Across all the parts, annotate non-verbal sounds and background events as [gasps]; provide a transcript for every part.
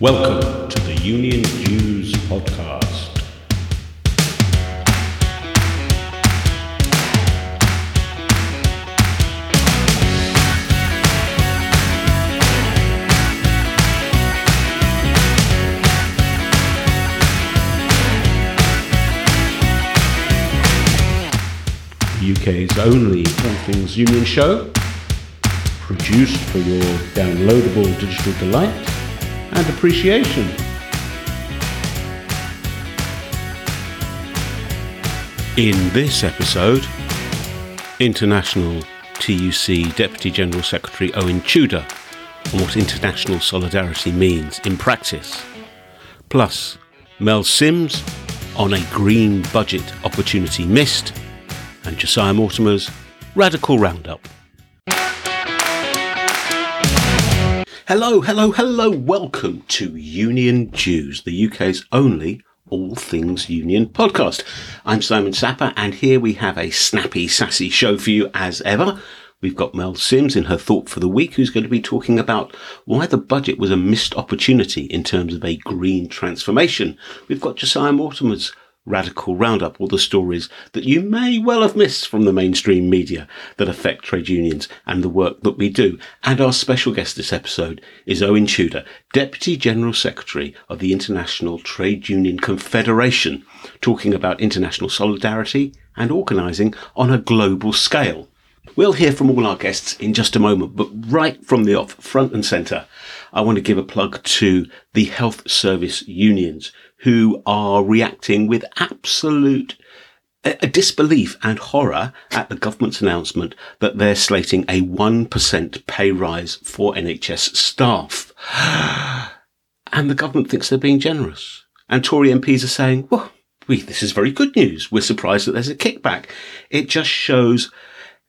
Welcome to the Union Dues Podcast. The UK's only All Things Union show, produced for your downloadable digital delight and appreciation. In this episode, International TUC Deputy General Secretary Owen Tudor on what international solidarity means in practice. Plus, Mel Simms on a green budget opportunity missed, and Josiah Mortimer's Radical Roundup. Hello, hello, hello. Welcome to Union Dues, the UK's only all things union podcast. I'm Simon Sapper, and here we have a snappy, sassy show for you as ever. We've got Mel Simms in her thought for the week, who's going to be talking about why the budget was a missed opportunity in terms of a green transformation. We've got Josiah Mortimer's radical roundup, all the stories that you may well have missed from the mainstream media that affect trade unions and the work that we do. And our special guest this episode is Owen Tudor, Deputy General Secretary of the International Trade Union Confederation, talking about international solidarity and organising on a global scale. We'll hear from all our guests in just a moment, but right from the off, front and centre, I want to give a plug to the health service unions who are reacting with absolute a disbelief and horror at the government's announcement that they're slating a 1% pay rise for NHS staff. [gasps] And the government thinks they're being generous. And Tory MPs are saying, well, we, this is very good news. We're surprised that there's a kickback. It just shows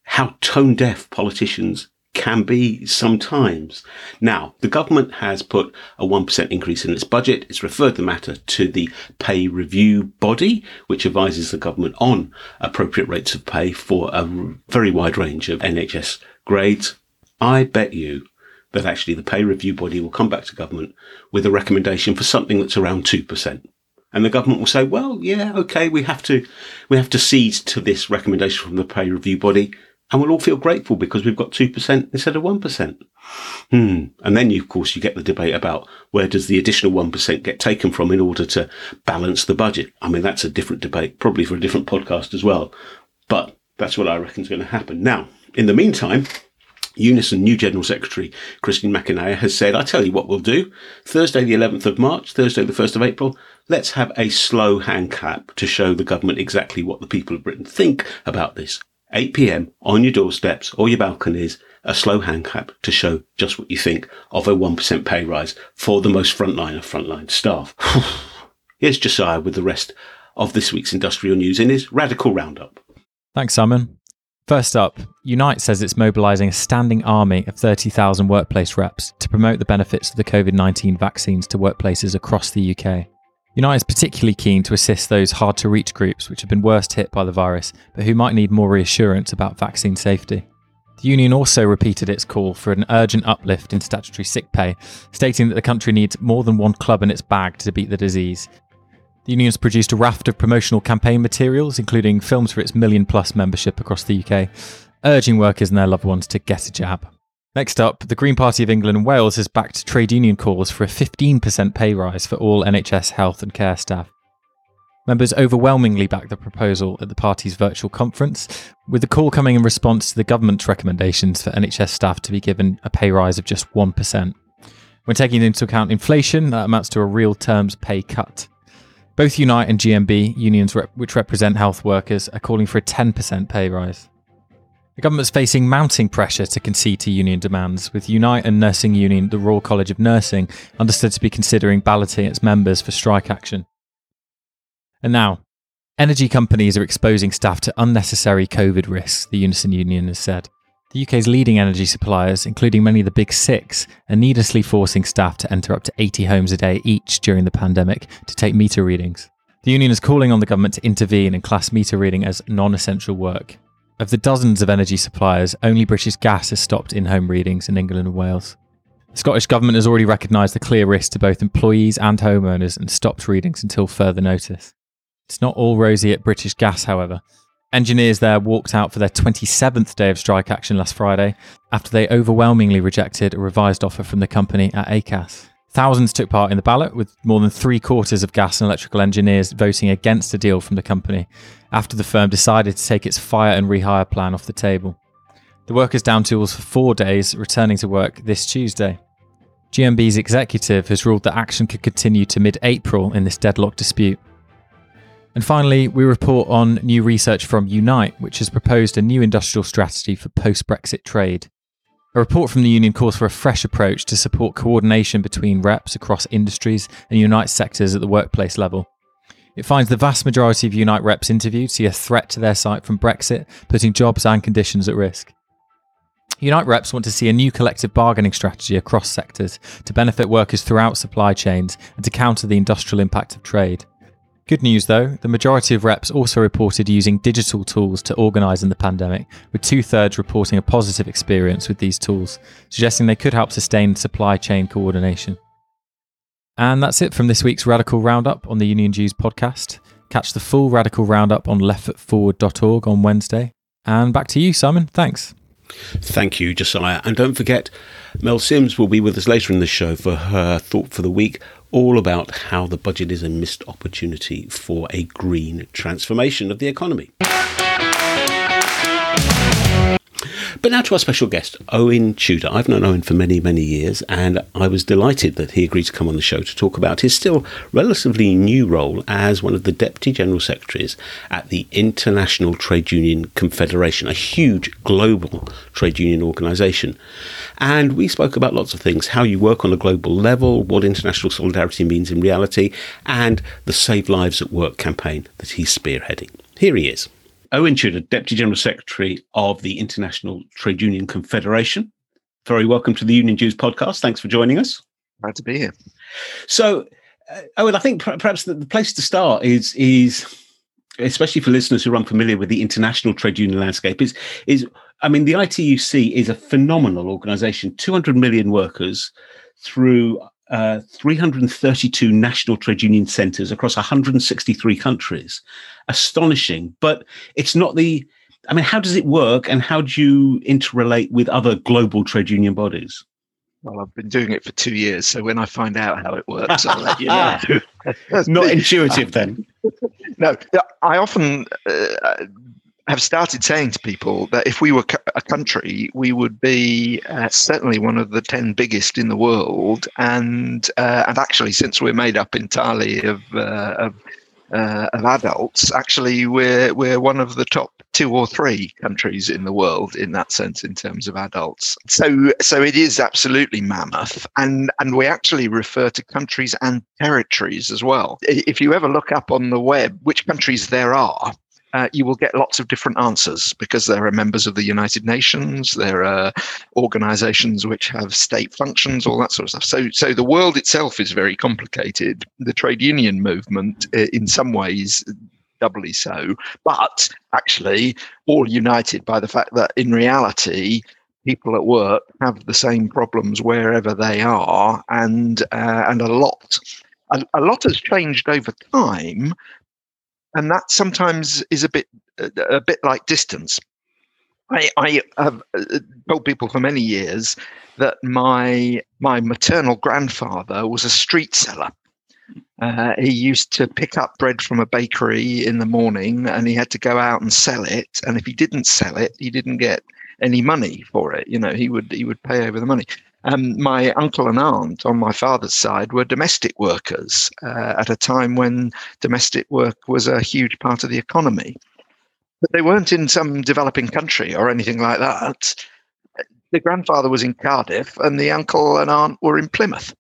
how tone deaf politicians can be sometimes. Now, the government has put a 1% increase in its budget. It's referred the matter to the pay review body, which advises the government on appropriate rates of pay for a very wide range of NHS grades. I bet you that actually the pay review body will come back to government with a recommendation for something that's around 2%. And the government will say, well, yeah, okay, we have to, we have to cede to this recommendation from the pay review body and we'll all feel grateful because we've got 2% instead of 1%. Hmm. And then, you, of course, you get the debate about where does the additional 1% get taken from in order to balance the budget? I mean, that's a different debate, probably for a different podcast as well. But that's what I reckon is going to happen. Now, in the meantime, Unison new General Secretary Christina McAnea has said, I tell you what we'll do. Thursday the 11th of March, Thursday the 1st of April, let's have a slow hand clap to show the government exactly what the people of Britain think about this. 8 pm on your doorsteps or your balconies, a slow hand clap to show just what you think of a 1% pay rise for the most frontline of frontline staff. [sighs] Here's Josiah with the rest of this week's industrial news in his radical roundup. Thanks, Simon. First up, Unite says it's mobilising a standing army of 30,000 workplace reps to promote the benefits of the COVID 19 vaccines to workplaces across the UK. Unite is particularly keen to assist those hard to reach groups which have been worst hit by the virus, but who might need more reassurance about vaccine safety. The union also repeated its call for an urgent uplift in statutory sick pay, stating that the country needs more than one club in its bag to beat the disease. The union has produced a raft of promotional campaign materials, including films for its million plus membership across the UK, urging workers and their loved ones to get a jab. Next up, the Green Party of England and Wales has backed trade union calls for a 15% pay rise for all NHS health and care staff. Members overwhelmingly backed the proposal at the party's virtual conference, with the call coming in response to the government's recommendations for NHS staff to be given a pay rise of just 1%. When taking into account inflation, that amounts to a real terms pay cut. Both Unite and GMB, unions rep- which represent health workers, are calling for a 10% pay rise. The government's facing mounting pressure to concede to union demands, with Unite and Nursing Union, the Royal College of Nursing, understood to be considering balloting its members for strike action. And now, energy companies are exposing staff to unnecessary COVID risks, the Unison Union has said. The UK's leading energy suppliers, including many of the big six, are needlessly forcing staff to enter up to 80 homes a day each during the pandemic to take meter readings. The union is calling on the government to intervene and class meter reading as non essential work. Of the dozens of energy suppliers, only British Gas has stopped in home readings in England and Wales. The Scottish Government has already recognised the clear risk to both employees and homeowners and stopped readings until further notice. It's not all rosy at British Gas, however. Engineers there walked out for their 27th day of strike action last Friday after they overwhelmingly rejected a revised offer from the company at ACAS. Thousands took part in the ballot, with more than three quarters of gas and electrical engineers voting against a deal from the company after the firm decided to take its fire and rehire plan off the table. The workers down tools for four days, returning to work this Tuesday. GMB's executive has ruled that action could continue to mid April in this deadlock dispute. And finally, we report on new research from Unite, which has proposed a new industrial strategy for post Brexit trade. A report from the union calls for a fresh approach to support coordination between reps across industries and Unite sectors at the workplace level. It finds the vast majority of Unite reps interviewed see a threat to their site from Brexit, putting jobs and conditions at risk. Unite reps want to see a new collective bargaining strategy across sectors to benefit workers throughout supply chains and to counter the industrial impact of trade. Good news though, the majority of reps also reported using digital tools to organise in the pandemic, with two thirds reporting a positive experience with these tools, suggesting they could help sustain supply chain coordination. And that's it from this week's Radical Roundup on the Union Dues podcast. Catch the full Radical Roundup on leftfootforward.org on Wednesday. And back to you, Simon. Thanks. Thank you, Josiah. And don't forget, Mel Simms will be with us later in the show for her thought for the week, all about how the budget is a missed opportunity for a green transformation of the economy. But now to our special guest, Owen Tudor. I've known Owen for many, many years, and I was delighted that he agreed to come on the show to talk about his still relatively new role as one of the Deputy General Secretaries at the International Trade Union Confederation, a huge global trade union organisation. And we spoke about lots of things how you work on a global level, what international solidarity means in reality, and the Save Lives at Work campaign that he's spearheading. Here he is. Owen Tudor, Deputy General Secretary of the International Trade Union Confederation. Very welcome to the Union Dues podcast. Thanks for joining us. Glad to be here. So, uh, Owen, I think perhaps the, the place to start is is especially for listeners who are unfamiliar with the international trade union landscape is is I mean the ITUC is a phenomenal organisation, 200 million workers through uh, 332 national trade union centres across 163 countries. Astonishing, but it's not the. I mean, how does it work, and how do you interrelate with other global trade union bodies? Well, I've been doing it for two years, so when I find out how it works, I'll let you know. [laughs] not intuitive, then. [laughs] no, I often uh, have started saying to people that if we were a country, we would be uh, certainly one of the ten biggest in the world, and uh, and actually, since we're made up entirely of uh, of, uh, of adults, actually we're we're one of the top two or three countries in the world in that sense in terms of adults. So so it is absolutely mammoth, and and we actually refer to countries and territories as well. If you ever look up on the web which countries there are, uh, you will get lots of different answers because there are members of the United Nations, there are organizations which have state functions, all that sort of stuff. So, so the world itself is very complicated. The trade union movement, uh, in some ways, doubly so, but actually all united by the fact that in reality, people at work have the same problems wherever they are, and uh, and a lot. A, a lot has changed over time, and that sometimes is a bit a bit like distance. I, I have uh, told people for many years that my my maternal grandfather was a street seller. Uh, he used to pick up bread from a bakery in the morning, and he had to go out and sell it. And if he didn't sell it, he didn't get any money for it. You know, he would he would pay over the money. Um, my uncle and aunt on my father's side were domestic workers uh, at a time when domestic work was a huge part of the economy. But they weren't in some developing country or anything like that. The grandfather was in Cardiff and the uncle and aunt were in Plymouth.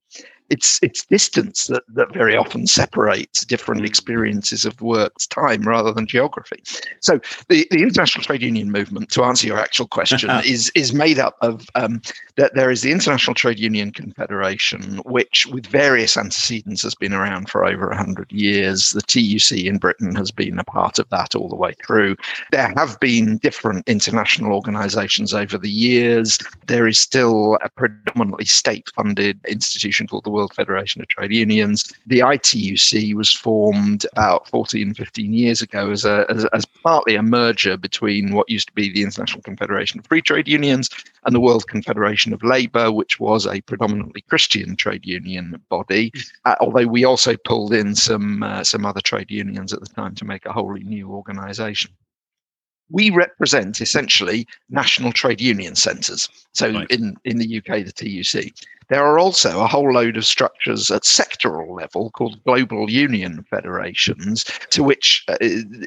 It's it's distance that, that very often separates different experiences of work's time rather than geography. So the, the international trade union movement, to answer your actual question, [laughs] is is made up of um, that there is the International Trade Union Confederation, which with various antecedents has been around for over 100 years. The TUC in Britain has been a part of that all the way through. There have been different international organizations over the years. There is still a predominantly state funded institution called the World Federation of Trade Unions. The ITUC was formed about 14, 15 years ago as, a, as, as partly a merger between what used to be the International Confederation of Free Trade Unions and the World Confederation of Labour, which was a predominantly Christian trade union body. Uh, although we also pulled in some uh, some other trade unions at the time to make a wholly new organisation we represent essentially national trade union centres. So right. in, in the UK, the TUC. There are also a whole load of structures at sectoral level called global union federations to which uh,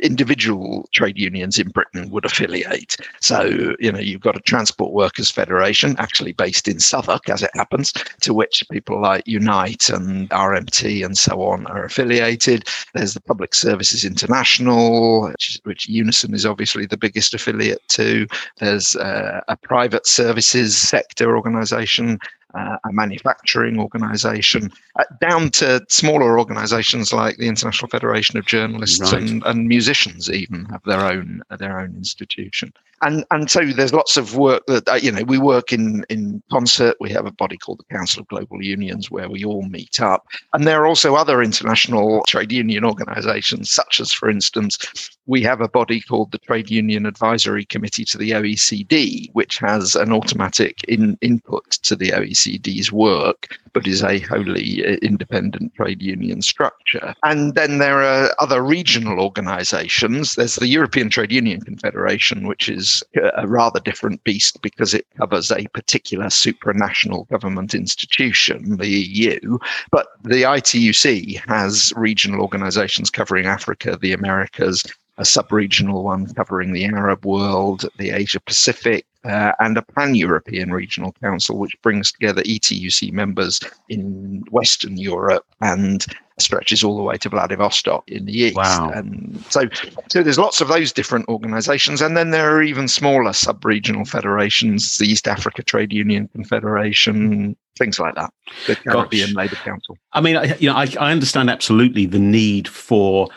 individual trade unions in Britain would affiliate. So, you know, you've got a Transport Workers Federation, actually based in Southwark, as it happens, to which people like Unite and RMT and so on are affiliated. There's the Public Services International, which, which Unison is obviously the biggest affiliate to. There's uh, a private services sector organisation uh, a manufacturing organization, uh, down to smaller organizations like the International Federation of Journalists right. and, and musicians even have their own their own institution and and so there's lots of work that uh, you know we work in in concert. We have a body called the council of global unions where we all meet up. And there are also other international trade union organizations such as for instance we have a body called the trade union advisory committee to the oecd which has an automatic in, input to the oecd's work but is a wholly uh, independent trade union structure. And then there are other regional organizations. There's the european trade union confederation which is a rather different beast because it covers a particular supranational government institution, the EU. But the ITUC has regional organizations covering Africa, the Americas, a sub-regional one covering the Arab world, the Asia Pacific, uh, and a pan-European regional council, which brings together ETUC members in Western Europe and stretches all the way to Vladivostok in the east. Wow. And so, so there's lots of those different organizations. And then there are even smaller sub-regional federations, the East Africa Trade Union Confederation, things like that, the Caribbean Gosh. Labour Council. I mean, I, you know, I, I understand absolutely the need for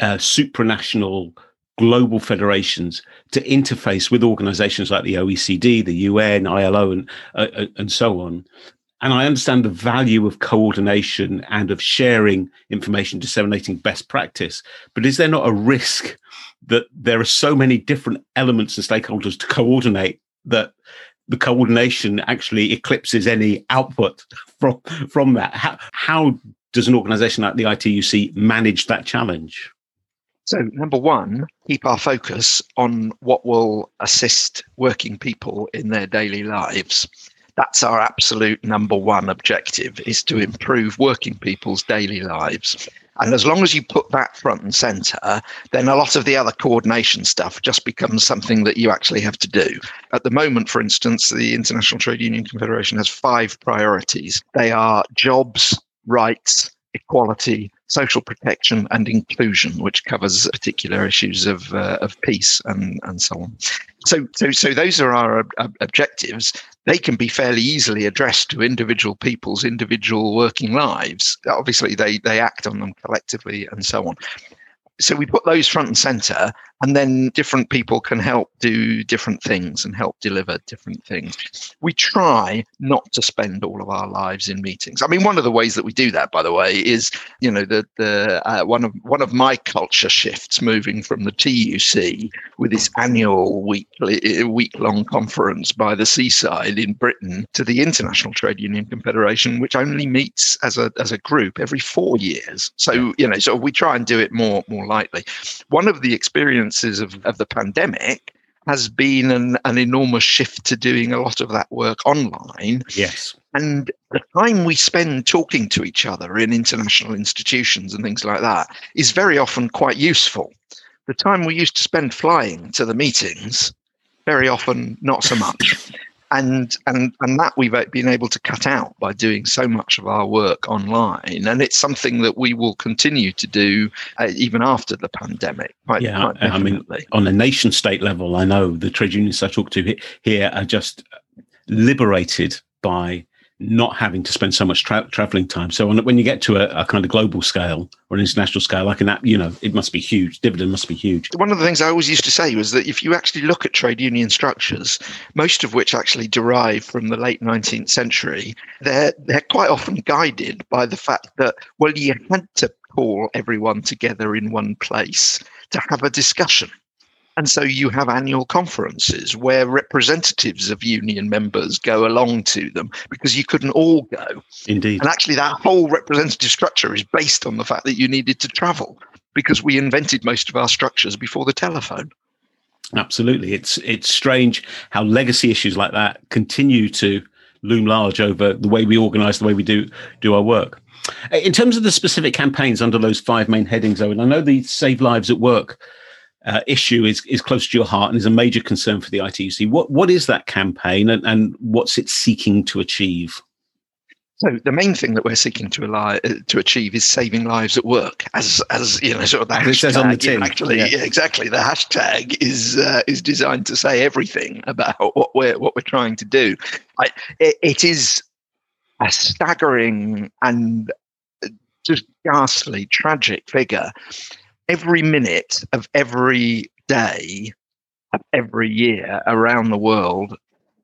uh, supranational global federations to interface with organizations like the OECD, the UN, ILO, and, uh, uh, and so on. And I understand the value of coordination and of sharing information, disseminating best practice. But is there not a risk that there are so many different elements and stakeholders to coordinate that the coordination actually eclipses any output from, from that? How, how does an organization like the ITUC manage that challenge? So, number one, keep our focus on what will assist working people in their daily lives. That's our absolute number one objective is to improve working people's daily lives. And as long as you put that front and center, then a lot of the other coordination stuff just becomes something that you actually have to do. At the moment, for instance, the International Trade Union Confederation has five priorities. They are jobs, rights, equality, social protection, and inclusion, which covers particular issues of uh, of peace and and so on. So so so those are our ob- objectives. They can be fairly easily addressed to individual people's individual working lives. Obviously, they they act on them collectively and so on so we put those front and center and then different people can help do different things and help deliver different things. We try not to spend all of our lives in meetings. I mean one of the ways that we do that by the way is you know the the uh, one of one of my culture shifts moving from the tuc with its annual weekly week long conference by the seaside in britain to the international trade union confederation which only meets as a as a group every 4 years. So you know so we try and do it more more lightly. One of the experiences of, of the pandemic has been an, an enormous shift to doing a lot of that work online. Yes. And the time we spend talking to each other in international institutions and things like that is very often quite useful. The time we used to spend flying to the meetings, very often not so much. [laughs] and and and that we've been able to cut out by doing so much of our work online. And it's something that we will continue to do uh, even after the pandemic quite, yeah quite i mean on a nation state level i know the trade unions i talk to here are just liberated by not having to spend so much tra- traveling time. So when, when you get to a, a, kind of global scale or an international scale, like an app, you know, it must be huge. Dividend must be huge. One of the things I always used to say was that if you actually look at trade union structures, most of which actually derive from the late 19th century, they're they're quite often guided by the fact that well, you had to call everyone together in one place to have a discussion and so you have annual conferences where representatives of union members go along to them because you couldn't all go. Indeed. And actually, that whole representative structure is based on the fact that you needed to travel because we invented most of our structures before the telephone. Absolutely. It's it's strange how legacy issues like that continue to loom large over the way we organize, the way we do do our work. In terms of the specific campaigns under those five main headings, Owen, I know the Save Lives at Work uh, issue is is close to your heart and is a major concern for the ITUC. What what is that campaign and, and what's it seeking to achieve? So the main thing that we're seeking to, ali- uh, to achieve is saving lives at work, as as you know, sort of the hashtag. says on the tin. Actually, yeah. exactly. The hashtag is uh, is designed to say everything about what we're what we're trying to do. I, it, it is a staggering and just ghastly, tragic figure every minute of every day of every year around the world,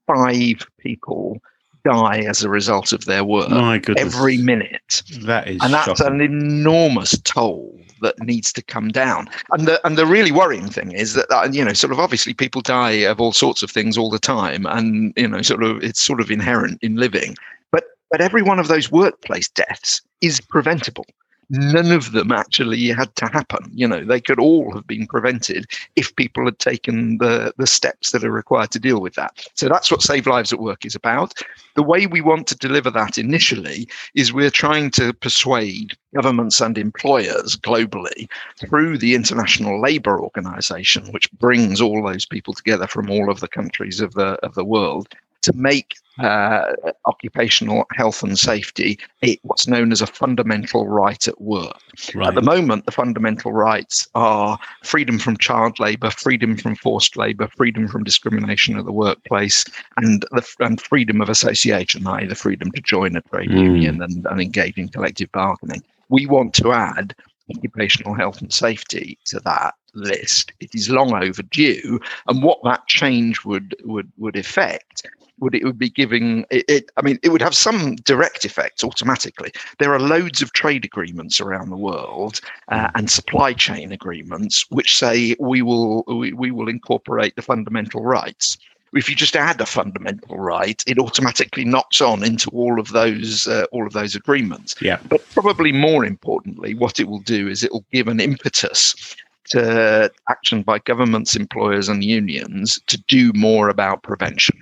five people die as a result of their work. My goodness. Every minute. That is And that's shocking. an enormous toll that needs to come down. And the and the really worrying thing is that, that you know sort of obviously people die of all sorts of things all the time and you know sort of it's sort of inherent in living. But but every one of those workplace deaths is preventable none of them actually had to happen. You know, they could all have been prevented if people had taken the, the steps that are required to deal with that. So that's what Save Lives at Work is about. The way we want to deliver that initially is we're trying to persuade governments and employers globally through the International Labour Organization, which brings all those people together from all of the countries of the of the world to make uh, occupational health and safety a, what's known as a fundamental right at work. Right. At the moment, the fundamental rights are freedom from child labour, freedom from forced labour, freedom from discrimination at the workplace, and the and freedom of association, i.e., the freedom to join a trade mm. union and, and engage in collective bargaining. We want to add occupational health and safety to that list. It is long overdue, and what that change would would would affect would it would be giving it, it, i mean it would have some direct effect automatically there are loads of trade agreements around the world uh, and supply chain agreements which say we will we, we will incorporate the fundamental rights if you just add a fundamental right, it automatically knocks on into all of those uh, all of those agreements. Yeah. But probably more importantly, what it will do is it will give an impetus to action by governments, employers, and unions to do more about prevention,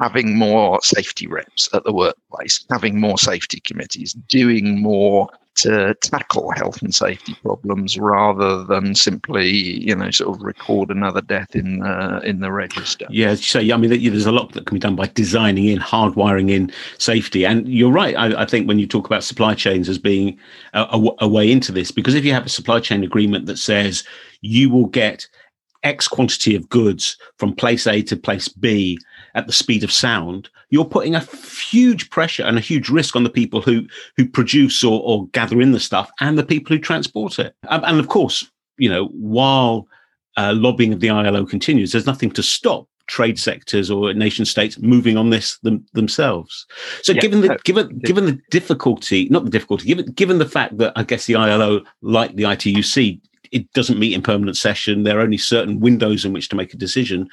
having more safety reps at the workplace, having more safety committees, doing more to tackle health and safety problems rather than simply, you know, sort of record another death in uh, in the register. Yeah, so I mean, there's a lot that can be done by designing in, hardwiring in safety. And you're right. I, I think when you talk about supply chains as being a, a, a way into this, because if you have a supply chain agreement that says you will get X quantity of goods from place A to place B at the speed of sound, you're putting a huge pressure and a huge risk on the people who who produce or, or gather in the stuff and the people who transport it. Um, and of course, you know, while uh, lobbying of the ILO continues, there's nothing to stop trade sectors or nation states moving on this them, themselves. So, yeah, given the given given the difficulty, not the difficulty, given given the fact that I guess the ILO, like the ITUC, it doesn't meet in permanent session. There are only certain windows in which to make a decision.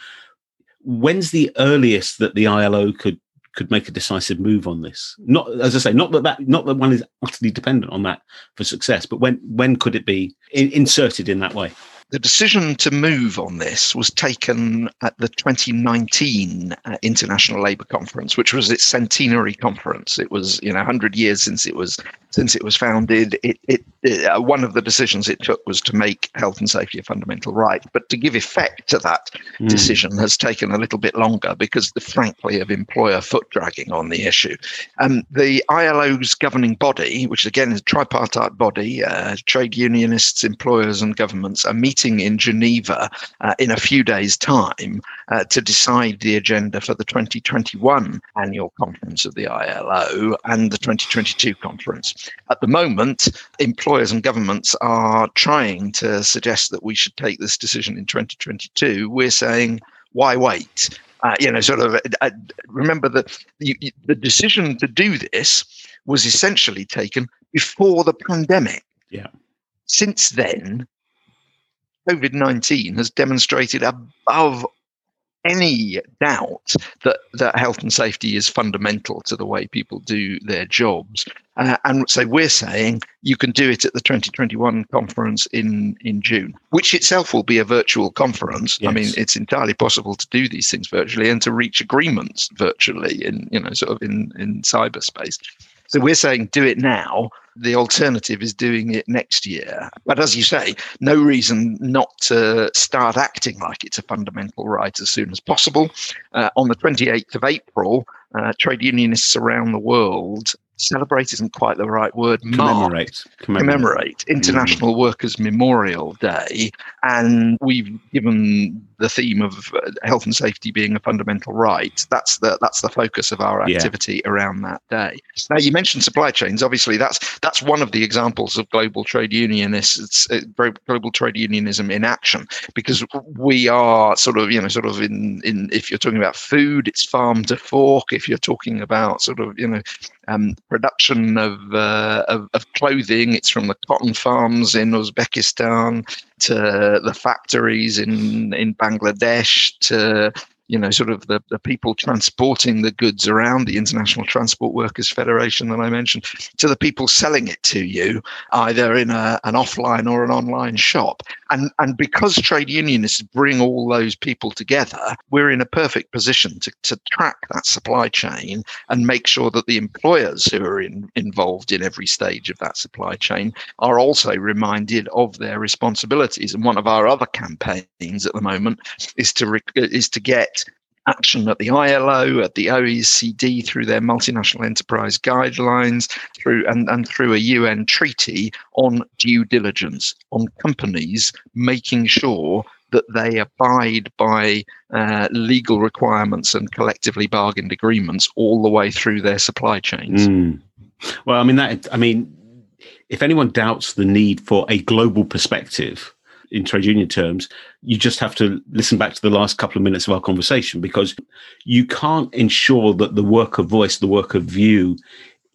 When's the earliest that the ILO could could make a decisive move on this. Not as I say, not that that not that one is utterly dependent on that for success, but when when could it be in, inserted in that way? The decision to move on this was taken at the 2019 uh, International Labour Conference, which was its centenary conference. It was, you know, 100 years since it was since it was founded. It, it uh, one of the decisions it took was to make health and safety a fundamental right. But to give effect to that mm. decision has taken a little bit longer because, the, frankly, of employer foot dragging on the issue. Um, the ILO's governing body, which again is a tripartite body, uh, trade unionists, employers, and governments, are meeting in Geneva uh, in a few days' time uh, to decide the agenda for the 2021 annual conference of the ILO and the 2022 conference. At the moment, employers and governments are trying to suggest that we should take this decision in 2022. We're saying, why wait? Uh, you know, sort of uh, remember that the, the decision to do this was essentially taken before the pandemic. Yeah. Since then, COVID 19 has demonstrated above any doubt that, that health and safety is fundamental to the way people do their jobs. Uh, and so we're saying you can do it at the 2021 conference in, in June, which itself will be a virtual conference. Yes. I mean, it's entirely possible to do these things virtually and to reach agreements virtually in, you know, sort of in, in cyberspace. So we're saying do it now. The alternative is doing it next year. But as you say, no reason not to start acting like it's a fundamental right as soon as possible. Uh, on the 28th of April, uh, trade unionists around the world celebrate isn't quite the right word. Commemorate. Commemorate. Commemorate International mm. Workers' Memorial Day. And we've given the theme of uh, health and safety being a fundamental right. That's the that's the focus of our activity yeah. around that day. Now you mentioned supply chains. Obviously, that's that's one of the examples of global trade unionists, uh, global trade unionism in action, because we are sort of you know sort of in in if you're talking about food, it's farm to fork. If you're talking about sort of you know um, production of, uh, of, of clothing. It's from the cotton farms in Uzbekistan to the factories in in Bangladesh to you know, sort of the, the people transporting the goods around the International Transport Workers Federation that I mentioned, to the people selling it to you, either in a, an offline or an online shop. And, and because trade unionists bring all those people together, we're in a perfect position to, to track that supply chain and make sure that the employers who are in, involved in every stage of that supply chain are also reminded of their responsibilities. And one of our other campaigns at the moment is to, is to get action at the ILO, at the OECD through their multinational enterprise guidelines, through and, and through a UN treaty on due diligence on companies making sure that they abide by uh, legal requirements and collectively bargained agreements all the way through their supply chains. Mm. Well, I mean that. I mean, if anyone doubts the need for a global perspective in trade union terms, you just have to listen back to the last couple of minutes of our conversation because you can't ensure that the worker voice, the worker view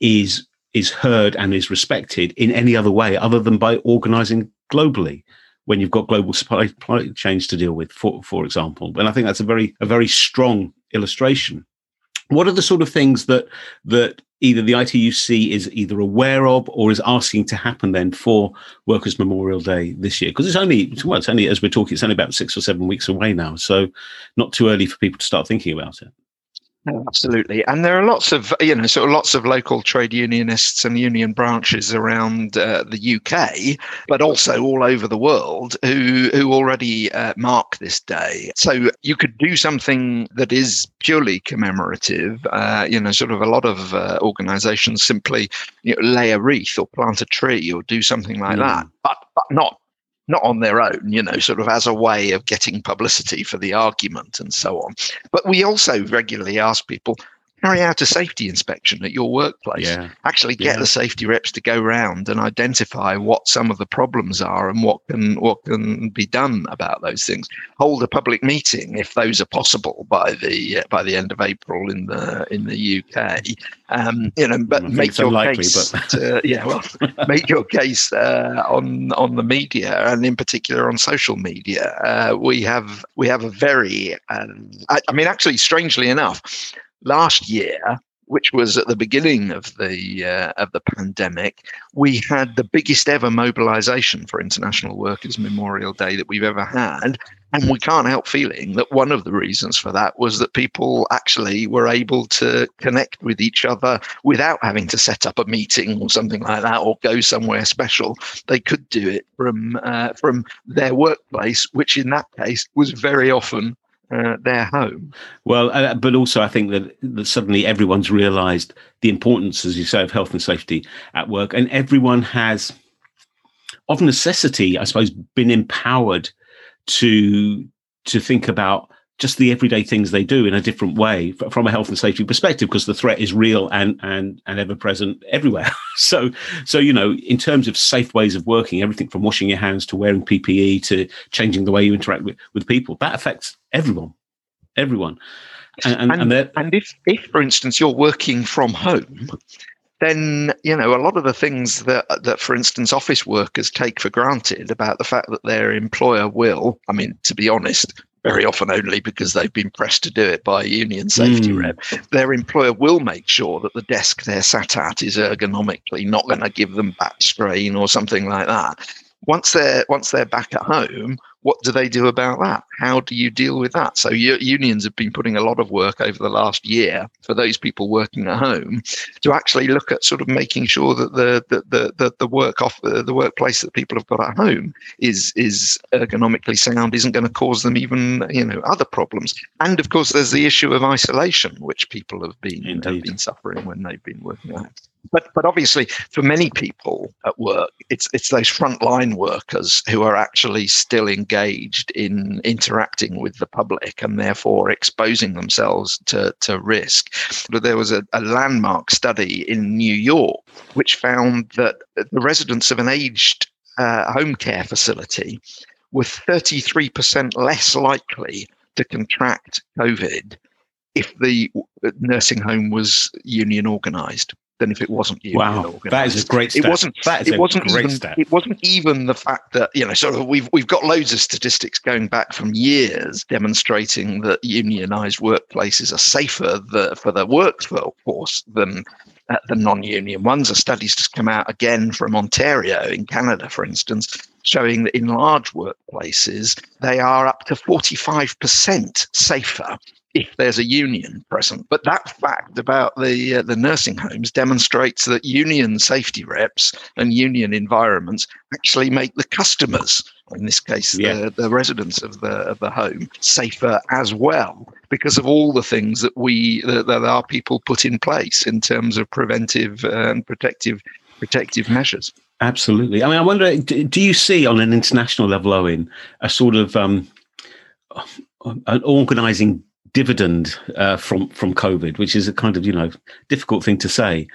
is is heard and is respected in any other way other than by organizing globally when you've got global supply chains to deal with, for, for example. And I think that's a very, a very strong illustration. What are the sort of things that, that either the ITUC is either aware of or is asking to happen then for Workers' Memorial Day this year? Because it's only, well, it's only, as we're talking, it's only about six or seven weeks away now. So not too early for people to start thinking about it. Absolutely, and there are lots of you know sort of lots of local trade unionists and union branches around uh, the UK, but also all over the world who who already uh, mark this day. So you could do something that is purely commemorative. Uh, you know, sort of a lot of uh, organisations simply you know, lay a wreath or plant a tree or do something like mm. that, but but not not on their own, you know, sort of as a way of getting publicity for the argument and so on. But we also regularly ask people, carry out a safety inspection at your workplace. Yeah. Actually get yeah. the safety reps to go round and identify what some of the problems are and what can what can be done about those things. Hold a public meeting if those are possible by the uh, by the end of April in the in the UK. Um, you know, but make your unlikely, case. But... to, yeah, well, [laughs] make your case uh, on on the media and in particular on social media. Uh, we have we have a very, um, I, I mean, actually, strangely enough, last year which was at the beginning of the uh, of the pandemic, we had the biggest ever mobilization for International Workers Memorial Day that we've ever had, and we can't help feeling that one of the reasons for that was that people actually were able to connect with each other without having to set up a meeting or something like that or go somewhere special. They could do it from uh, from their workplace, which in that case was very often uh, their home. Well, uh, but also I think that, that suddenly everyone's realised the importance, as you say, of health and safety at work, and everyone has, of necessity, I suppose, been empowered to to think about just the everyday things they do in a different way from a health and safety perspective because the threat is real and and and ever present everywhere. [laughs] So so you know in terms of safe ways of working everything from washing your hands to wearing ppe to changing the way you interact with, with people that affects everyone. Everyone. And and, and, and if if for instance you're working from home then you know a lot of the things that that for instance office workers take for granted about the fact that their employer will i mean to be honest very often only because they've been pressed to do it by a union safety mm. rep. Their employer will make sure that the desk they're sat at is ergonomically not going to give them back strain or something like that. Once they're once they're back at home, what do they do about that? How do you deal with that? So unions have been putting a lot of work over the last year for those people working at home to actually look at sort of making sure that the the the, the, work off the, the workplace that people have got at home is is ergonomically sound, isn't going to cause them even you know other problems. And of course, there's the issue of isolation, which people have been have been suffering when they've been working at home but but obviously for many people at work it's it's those frontline workers who are actually still engaged in interacting with the public and therefore exposing themselves to, to risk. But there was a, a landmark study in new york which found that the residents of an aged uh, home care facility were 33% less likely to contract covid if the nursing home was union organized than if it wasn't union wow. That is a great stat. It wasn't. That is it wasn't great even, stat. It wasn't even the fact that you know, sort of, we've we've got loads of statistics going back from years demonstrating that unionized workplaces are safer the, for the workforce than uh, the non-union ones. A study's just come out again from Ontario in Canada, for instance, showing that in large workplaces they are up to 45% safer if there's a union present. But that fact about the uh, the nursing homes demonstrates that union safety reps and union environments actually make the customers, in this case yeah. the, the residents of the of the home, safer as well because of all the things that we that, that our people put in place in terms of preventive and protective protective measures. Absolutely. I mean, I wonder, do you see on an international level, Owen, a sort of um, an organising dividend uh, from from COVID, which is a kind of you know difficult thing to say.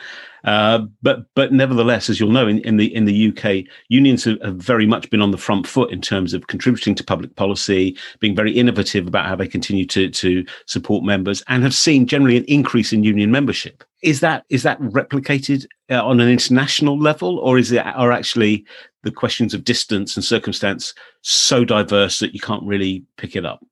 Uh, but but nevertheless, as you'll know, in, in the in the UK, unions have, have, very much been on the front foot in terms of contributing to public policy, being very innovative about how they continue to to support members, and have seen generally an increase in union membership. Is that is that replicated uh, on an international level, or is it are actually the questions of distance and circumstance so diverse that you can't really pick it up?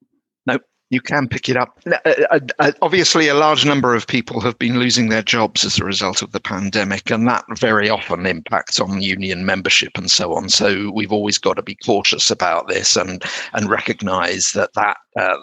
Nope you can pick it up. Uh, uh, uh, obviously, a large number of people have been losing their jobs as a result of the pandemic, and that very often impacts on union membership and so on. So we've always got to be cautious about this and and recognise that that uh,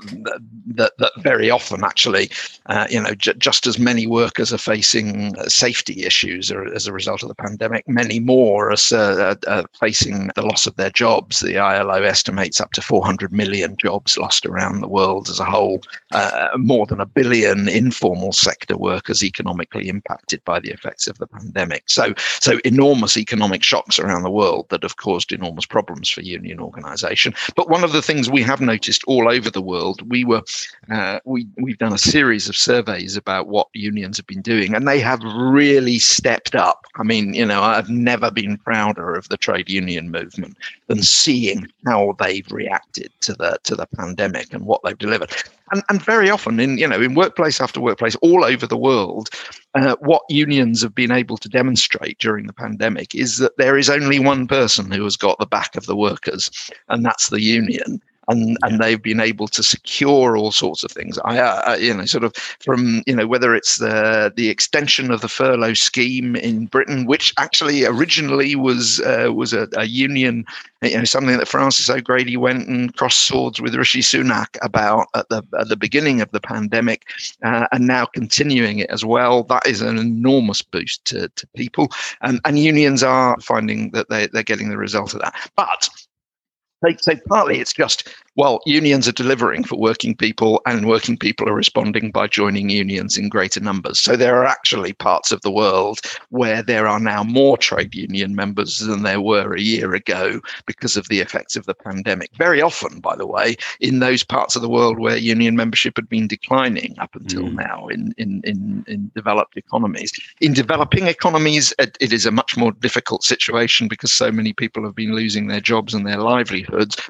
that, that very often actually, uh, you know, j- just as many workers are facing safety issues as a result of the pandemic, many more are facing the loss of their jobs. The ILO estimates up to 400 million jobs lost around the world as a whole, uh, more than a billion informal sector workers economically impacted by the effects of the pandemic. So, so enormous economic shocks around the world that have caused enormous problems for union organisation. But one of the things we have noticed all over the world, we were uh, we we've done a series of surveys about what unions have been doing, and they have really stepped up. I mean, you know, I've never been prouder of the trade union movement than seeing how they've reacted to the to the pandemic and what they've delivered. And, and very often in you know in workplace after workplace all over the world, uh, what unions have been able to demonstrate during the pandemic is that there is only one person who has got the back of the workers, and that's the union and and they've been able to secure all sorts of things. I, uh, you know, sort of from you know whether it's the the extension of the furlough scheme in Britain, which actually originally was uh, was a, a, union, you know, something that Frances O'Grady went and crossed swords with Rishi Sunak about at the at the beginning of the pandemic, uh, and now continuing it as well. That is an enormous boost to, to people, and and unions are finding that they they're getting the result of that, but they say partly it's just well, unions are delivering for working people, and working people are responding by joining unions in greater numbers. So there are actually parts of the world where there are now more trade union members than there were a year ago because of the effects of the pandemic. Very often, by the way, in those parts of the world where union membership had been declining up until mm. now in, in, in, in, developed economies. In developing economies, it, it is a much more difficult situation because so many people have been losing their jobs and their livelihoods.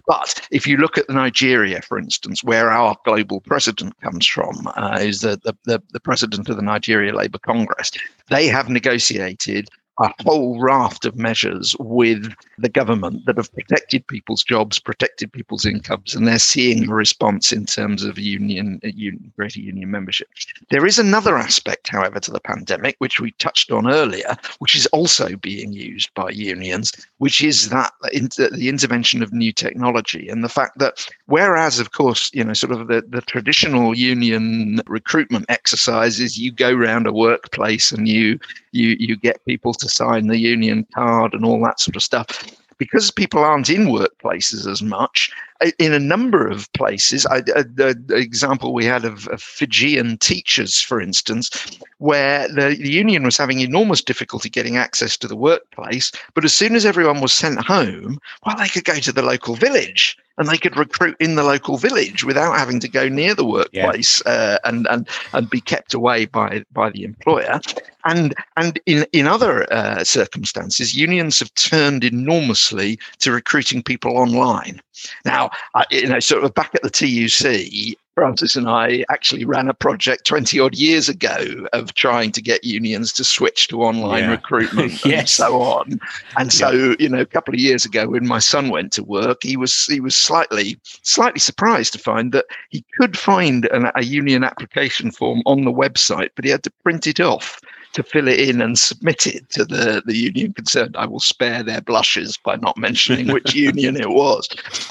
But if you look at Nigeria, for instance, where our global president comes from, uh, is the, the, the president of the Nigeria Labour Congress. They have negotiated a whole raft of measures with the government that have protected people's jobs, protected people's incomes, and they're seeing a response in terms of union, uh, union, greater union membership. There is another aspect, however, to the pandemic, which we touched on earlier, which is also being used by unions, which is that uh, uh, the intervention of new technology and the fact that whereas, of course, you know, sort of the, the traditional union recruitment exercises, you go around a workplace and you you you get people to sign the union card and all that sort of stuff. Because people aren't in workplaces as much, in a number of places, I, the, the, example we had of, of, Fijian teachers, for instance, where the, the, union was having enormous difficulty getting access to the workplace, but as soon as everyone was sent home, well, they could go to the local village and they could recruit in the local village without having to go near the workplace yeah. uh, and and and be kept away by by the employer. And and in in other uh, circumstances, unions have turned enormously to recruiting people online. Now, uh, you know, sort of back at the TUC, Frances and I actually ran a project 20 odd years ago of trying to get unions to switch to online yeah. [laughs] recruitment yes. and so on. And so, yeah. you know, a couple of years ago when my son went to work, he was he was slightly slightly surprised to find that he could find an, a union application form on the website, but he had to print it off to fill it in and submit it to the, the union concerned. I will spare their blushes by not mentioning which [laughs] union it was.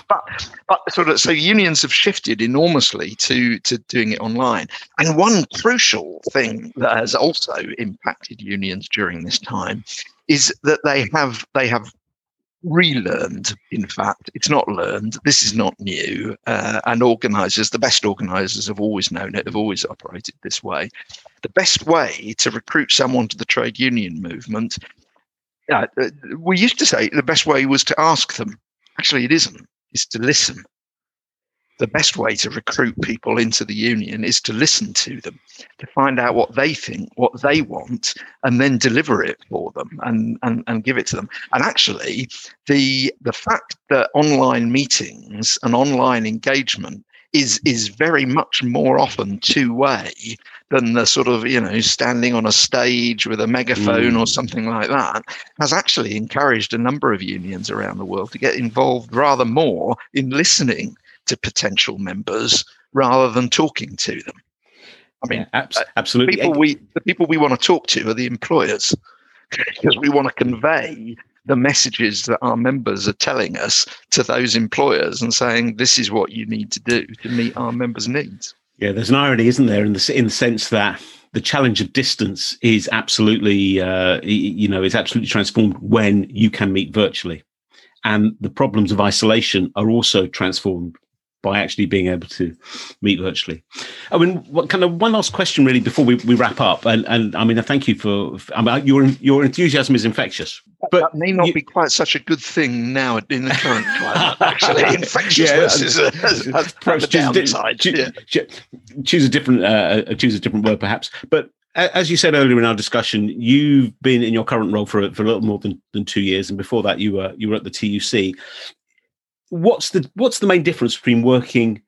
But but sort of so unions have shifted enormously to to doing it online. And one crucial thing that has also impacted unions during this time is that they have they have relearned, in fact. It's not learned. This is not new. Uh, and organizers, the best organizers have always known it, have always operated this way. The best way to recruit someone to the trade union movement, uh, we used to say the best way was to ask them. Actually, it isn't, it's to listen the best way to recruit people into the union is to listen to them, to find out what they think, what they want, and then deliver it for them and, and, and give it to them. And actually, the the fact that online meetings and online engagement is is very much more often two way than the sort of you know standing on a stage with a megaphone mm. or something like that has actually encouraged a number of unions around the world to get involved rather more in listening to potential members rather than talking to them. I mean, yeah, uh, absolutely. People we the people we want to talk to are the employers [laughs] because we want to convey the messages that our members are telling us to those employers and saying this is what you need to do to meet our members' needs. Yeah, there's an irony, isn't there, in the in the sense that the challenge of distance is absolutely, uh, you know, is absolutely transformed when you can meet virtually, and the problems of isolation are also transformed by actually being able to meet virtually. I mean, what kind of one last question really before we, we wrap up, and, and I mean, I thank you for, I mean, your your enthusiasm is infectious, but that may not you, be quite such a good thing now in the current climate. Actually, [laughs] infectious yeah, is a, perhaps choose, choose, yeah. choose a different uh, choose a different word, perhaps, but as you said earlier in our discussion, you've been in your current role for for a little more than, than two years, and before that, you were you were at the TUC what's the what's the main difference between working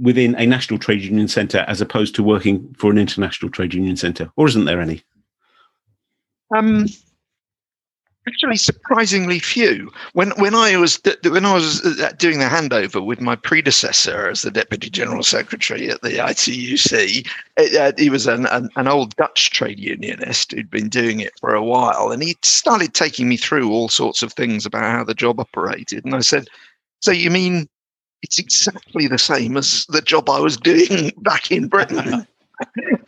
within a national trade union centre as opposed to working for an international trade union centre, or isn't there any? Um, Actually, surprisingly few. When when I was when I was uh, doing the handover with my predecessor as the deputy general secretary at the ITUC, it, uh, he was an, an, an old Dutch trade unionist who'd been doing it for a while, and he started taking me through all sorts of things about how the job operated. And I said, "So you mean it's exactly the same as the job I was doing [laughs] back in Britain?" [laughs]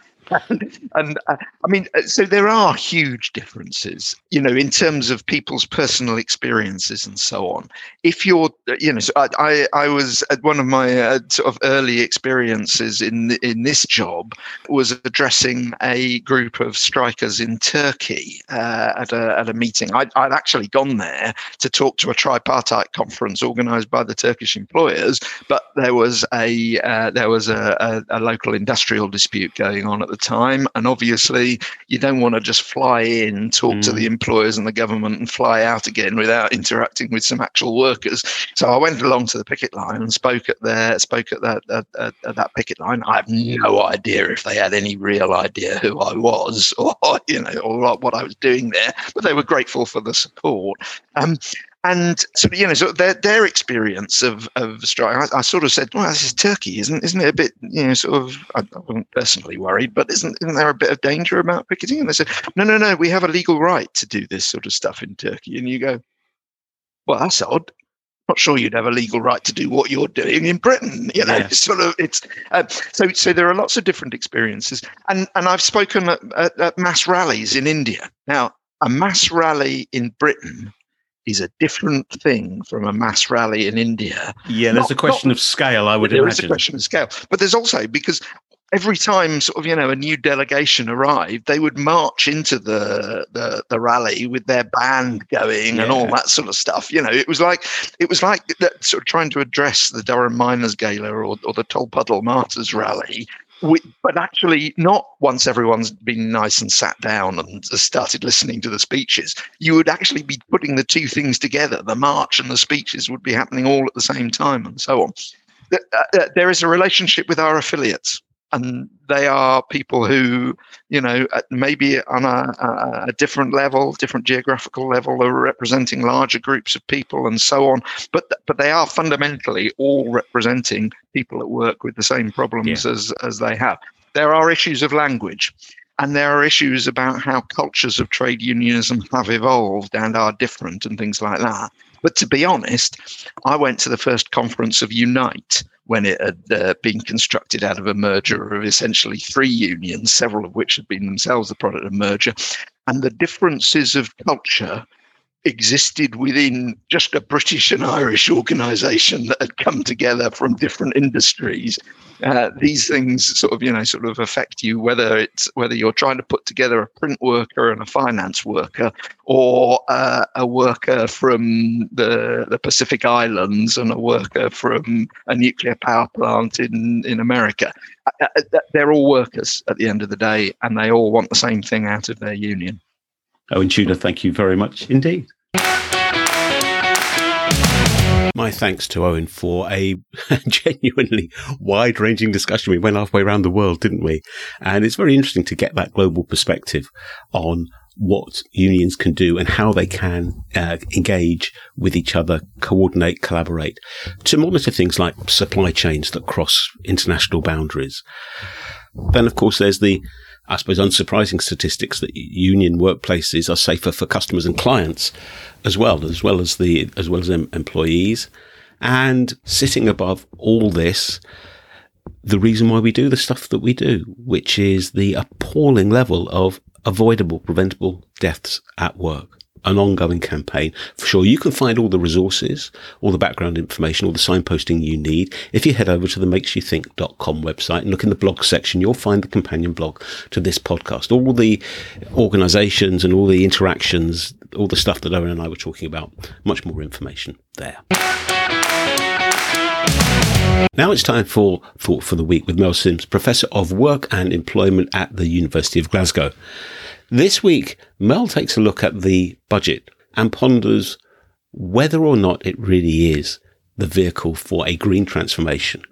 and, uh, I mean, uh, so there are huge differences, you know, in terms of people's personal experiences and so on. If you're, uh, you know, so I, I, I was at one of my uh, sort of early experiences in in this job was addressing a group of strikers in Turkey uh, at a at a meeting. I'd, I'd actually gone there to talk to a tripartite conference organised by the Turkish employers, but there was a uh, there was a, a, a local industrial dispute going on at the time. And obviously, you don't want to just fly in, talk mm. to the mm. employers and the government, and fly out again without interacting with some actual workers. So I went along to the picket line and spoke at their spoke at that at, at, at that picket line. I have no idea if they had any real idea who I was [laughs] or you know or what I was doing there, but they were grateful for the support. Um, and so you know, so their their experience of of strike, I, I, sort of said, well, this is Turkey, isn't isn't it a bit you know sort of I, I wasn't personally worried, but isn't isn't there a bit of danger about picketing? And they said, no, no, no, we have a legal right to do this sort of stuff in Turkey. And you go, well, that's odd. Not sure you'd have a legal right to do what you're doing in Britain. You know, yeah. [laughs] sort of. It's uh, so. So there are lots of different experiences, and and I've spoken at, at, at mass rallies in India. Now, a mass rally in Britain is a different thing from a mass rally in India. Yeah, there's not, a question not, of scale, I would there imagine. There is a question of scale. But there's also because every time sort of you know a new delegation arrived they would march into the the, the rally with their band going yeah. and all that sort of stuff you know it was like it was like that sort of trying to address the durham miners gala or, or the tolpuddle martyrs rally we, but actually not once everyone's been nice and sat down and started listening to the speeches. You would actually be putting the two things together. The march and the speeches would be happening all at the same time and so on. Uh, uh, there is a relationship with our affiliates and they are people who, you know, uh, maybe on a, a, different level, different geographical level, are representing larger groups of people and so on. But but they are fundamentally all representing people that work with the same problems yeah. as as they have. There are issues of language. And there are issues about how cultures of trade unionism have evolved and are different and things like that. But to be honest, I went to the first conference of Unite, when it had uh, been constructed out of a merger of essentially three unions, several of which had been themselves the product of merger. And the differences of culture existed within just a British and Irish organisation that had come together from different industries. Uh, these things sort of, you know, sort of affect you whether it's whether you're trying to put together a print worker and a finance worker, or uh, a worker from the the Pacific Islands and a worker from a nuclear power plant in in America. Uh, uh they're all workers at the end of the day, and they all want the same thing out of their union. Owen Tudor, thank you very much indeed. My thanks to Owen for a [laughs] genuinely wide ranging discussion. We went halfway around the world, didn't we? And it's very interesting to get that global perspective on what unions can do and how they can uh, engage with each other, coordinate, collaborate to monitor things like supply chains that cross international boundaries. Then, of course, there's the I suppose, unsurprising statistics that union workplaces are safer for customers and clients as well, as well as the as well as em- employees. And sitting above all this, the reason why we do the stuff that we do, which is the appalling level of avoidable, preventable deaths at work an ongoing campaign. For sure, you can find all the resources, all the background information, all the signposting you need. If you head over to the makesyouthink.com website and look in the blog section, you'll find the companion blog to this podcast. All the organizations and all the interactions, all the stuff that Owen and I were talking about, much more information there. Now it's time for Thought for the Week with Mel Simms, Professor of Work and Employment at the University of Glasgow. This week, Mel takes a look at the budget and ponders whether or not it really is the vehicle for a green transformation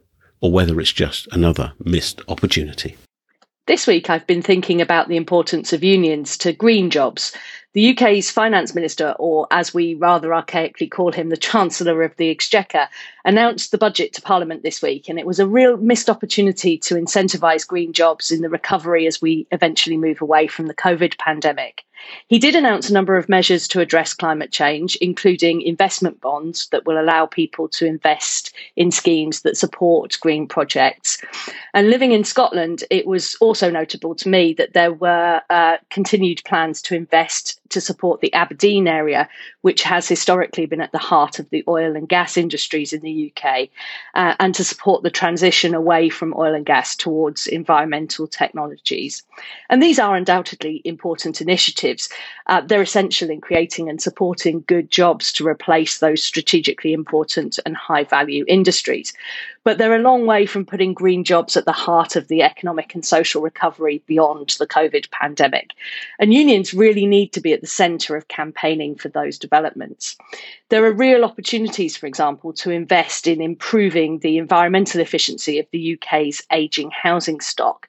or whether it's just another missed opportunity. This week, I've been thinking about the importance of unions to green jobs, The UK's finance minister, or as we rather archaically call him, the Chancellor of the Exchequer, announced the budget to Parliament this week, and it was a real missed opportunity to incentivise green jobs in the recovery as we eventually move away from the COVID pandemic. He did announce a number of measures to address climate change, including investment bonds that will allow people to invest in schemes that support green projects. And living in Scotland, it was also notable to me that there were uh, continued plans to invest to support the Aberdeen area, which has historically been at the heart of the oil and gas industries in the UK, uh, and to support the transition away from oil and gas towards environmental technologies. And these are undoubtedly important initiatives. Uh, they're essential in creating and supporting good jobs to replace those strategically important and high value industries. But they're a long way from putting green jobs at the heart of the economic and social recovery beyond the COVID pandemic. And unions really need to be at the centre of campaigning for those developments. There are real opportunities, for example, to invest in improving the environmental efficiency of the UK's ageing housing stock.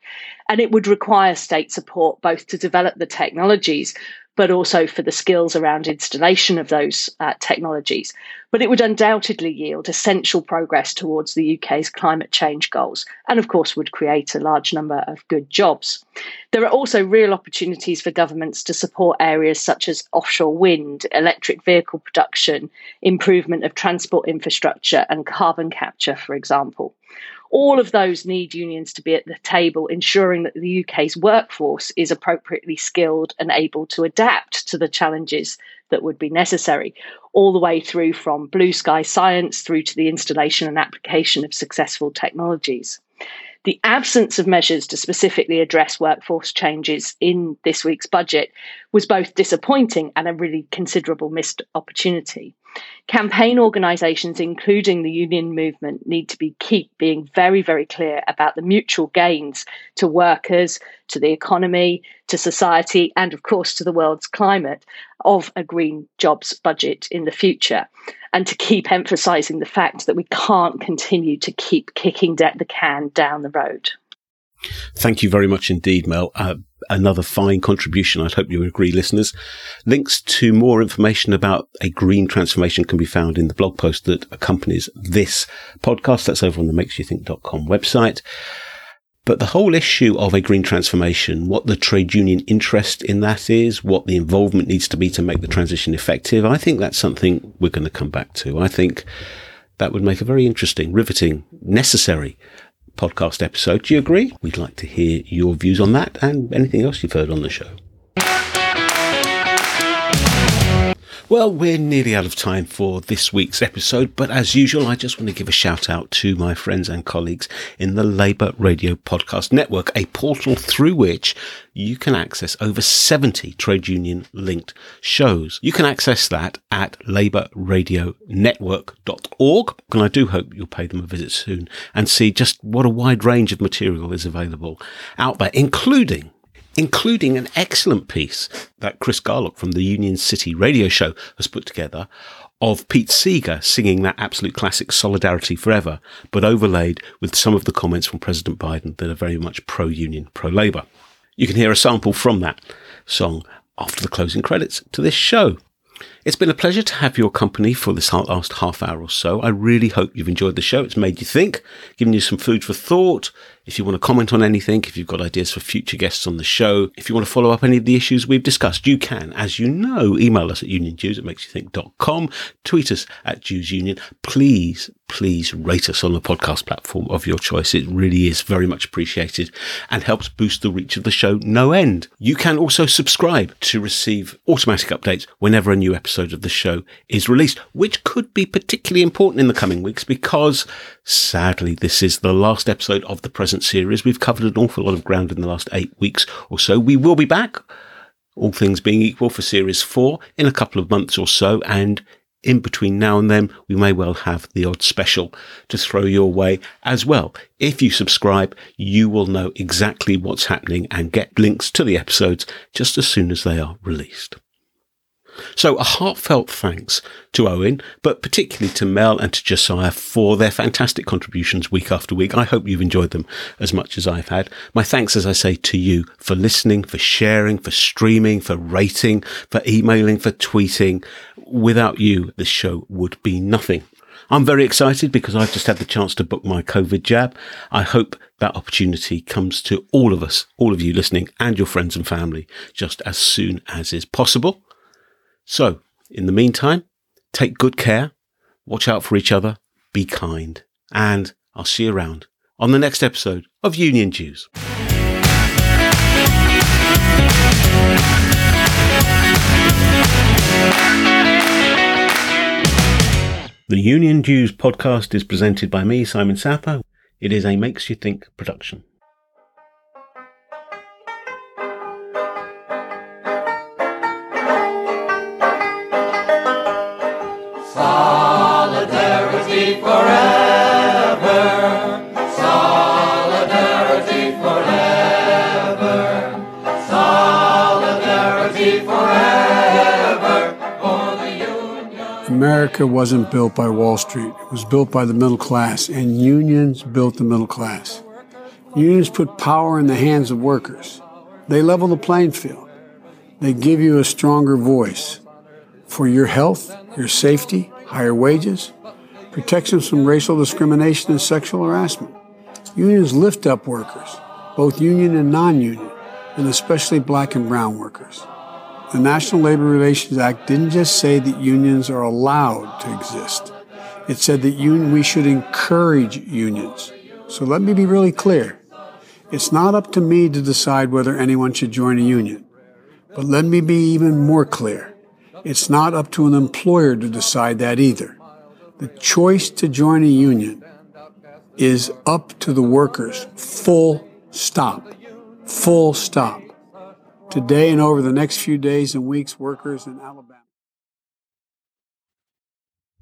And it would require state support both to develop the technologies, but also for the skills around installation of those uh, technologies. But it would undoubtedly yield essential progress towards the UK's climate change goals, and of course, would create a large number of good jobs. There are also real opportunities for governments to support areas such as offshore wind, electric vehicle production, improvement of transport infrastructure, and carbon capture, for example all of those need unions to be at the table, ensuring that the UK's workforce is appropriately skilled and able to adapt to the challenges that would be necessary, all the way through from blue sky science through to the installation and application of successful technologies. The absence of measures to specifically address workforce changes in this week's budget was both disappointing and a really considerable missed opportunity. Campaign organisations, including the union movement, need to be keep being very, very clear about the mutual gains to workers, to the economy, to society, and of course to the world's climate of a green jobs budget in the future. And to keep emphasising the fact that we can't continue to keep kicking the can down the road. Thank you very much indeed, Mel. Uh, another fine contribution. I'd hope you agree, listeners. Links to more information about a green transformation can be found in the blog post that accompanies this podcast. That's over on the makesyouthink.com website. But the whole issue of a green transformation, what the trade union interest in that is, what the involvement needs to be to make the transition effective, I think that's something we're going to come back to. I think that would make a very interesting, riveting, necessary podcast episode. Do you agree? We'd like to hear your views on that and anything else you've heard on the show. Well, we're nearly out of time for this week's episode, but as usual, I just want to give a shout out to my friends and colleagues in the Labour Radio Podcast Network, a portal through which you can access over 70 trade union linked shows. You can access that at labourradionetwork.org, and I do hope you'll pay them a visit soon and see just what a wide range of material is available out there, including including an excellent piece that Chris Garlock from the Union City radio show has put together of Pete Seeger singing that absolute classic Solidarity Forever, but overlaid with some of the comments from President Biden that are very much pro union, pro Labour. You can hear a sample from that song after the closing credits to this show. It's been a pleasure to have your company for this last half hour or so. I really hope you've enjoyed the show. It's made you think, given you some food for thought, if you want to comment on anything, if you've got ideas for future guests on the show, if you want to follow up any of the issues we've discussed, you can. As you know, email us at uniondues at makesyouthink.com, tweet us at Dues Union. Please, please rate us on the podcast platform of your choice. It really is very much appreciated and helps boost the reach of the show no end. You can also subscribe to receive automatic updates whenever a new episode of the show is released, which could be particularly important in the coming weeks because sadly, this is the last episode of the present series. We've covered an awful lot of ground in the last eight weeks or so. We will be back, all things being equal, for series four in a couple of months or so. And in between now and then, we may well have the odd special to throw your way as well. If you subscribe, you will know exactly what's happening and get links to the episodes just as soon as they are released. So a heartfelt thanks to Owen, but particularly to Mel and to Josiah for their fantastic contributions week after week. I hope you've enjoyed them as much as I've had. My thanks, as I say, to you for listening, for sharing, for streaming, for rating, for emailing, for tweeting. Without you, this show would be nothing. I'm very excited because I've just had the chance to book my COVID jab. I hope that opportunity comes to all of us, all of you listening, and your friends and family just as soon as is possible. So, in the meantime, take good care, watch out for each other, be kind, and I'll see you around on the next episode of Union Dues. The Union Dues podcast is presented by me, Simon Sapper. It is a Makes You Think production. America wasn't built by Wall Street. It was built by the middle class, and unions built the middle class. Unions put power in the hands of workers. They level the playing field. They give you a stronger voice for your health, your safety, higher wages, protections from racial discrimination and sexual harassment. Unions lift up workers, both union and non union, and especially black and brown workers. The National Labor Relations Act didn't just say that unions are allowed to exist. It said that un- we should encourage unions. So let me be really clear. It's not up to me to decide whether anyone should join a union. But let me be even more clear. It's not up to an employer to decide that either. The choice to join a union is up to the workers. Full stop. Full stop. Today and over the next few days and weeks, workers in Alabama.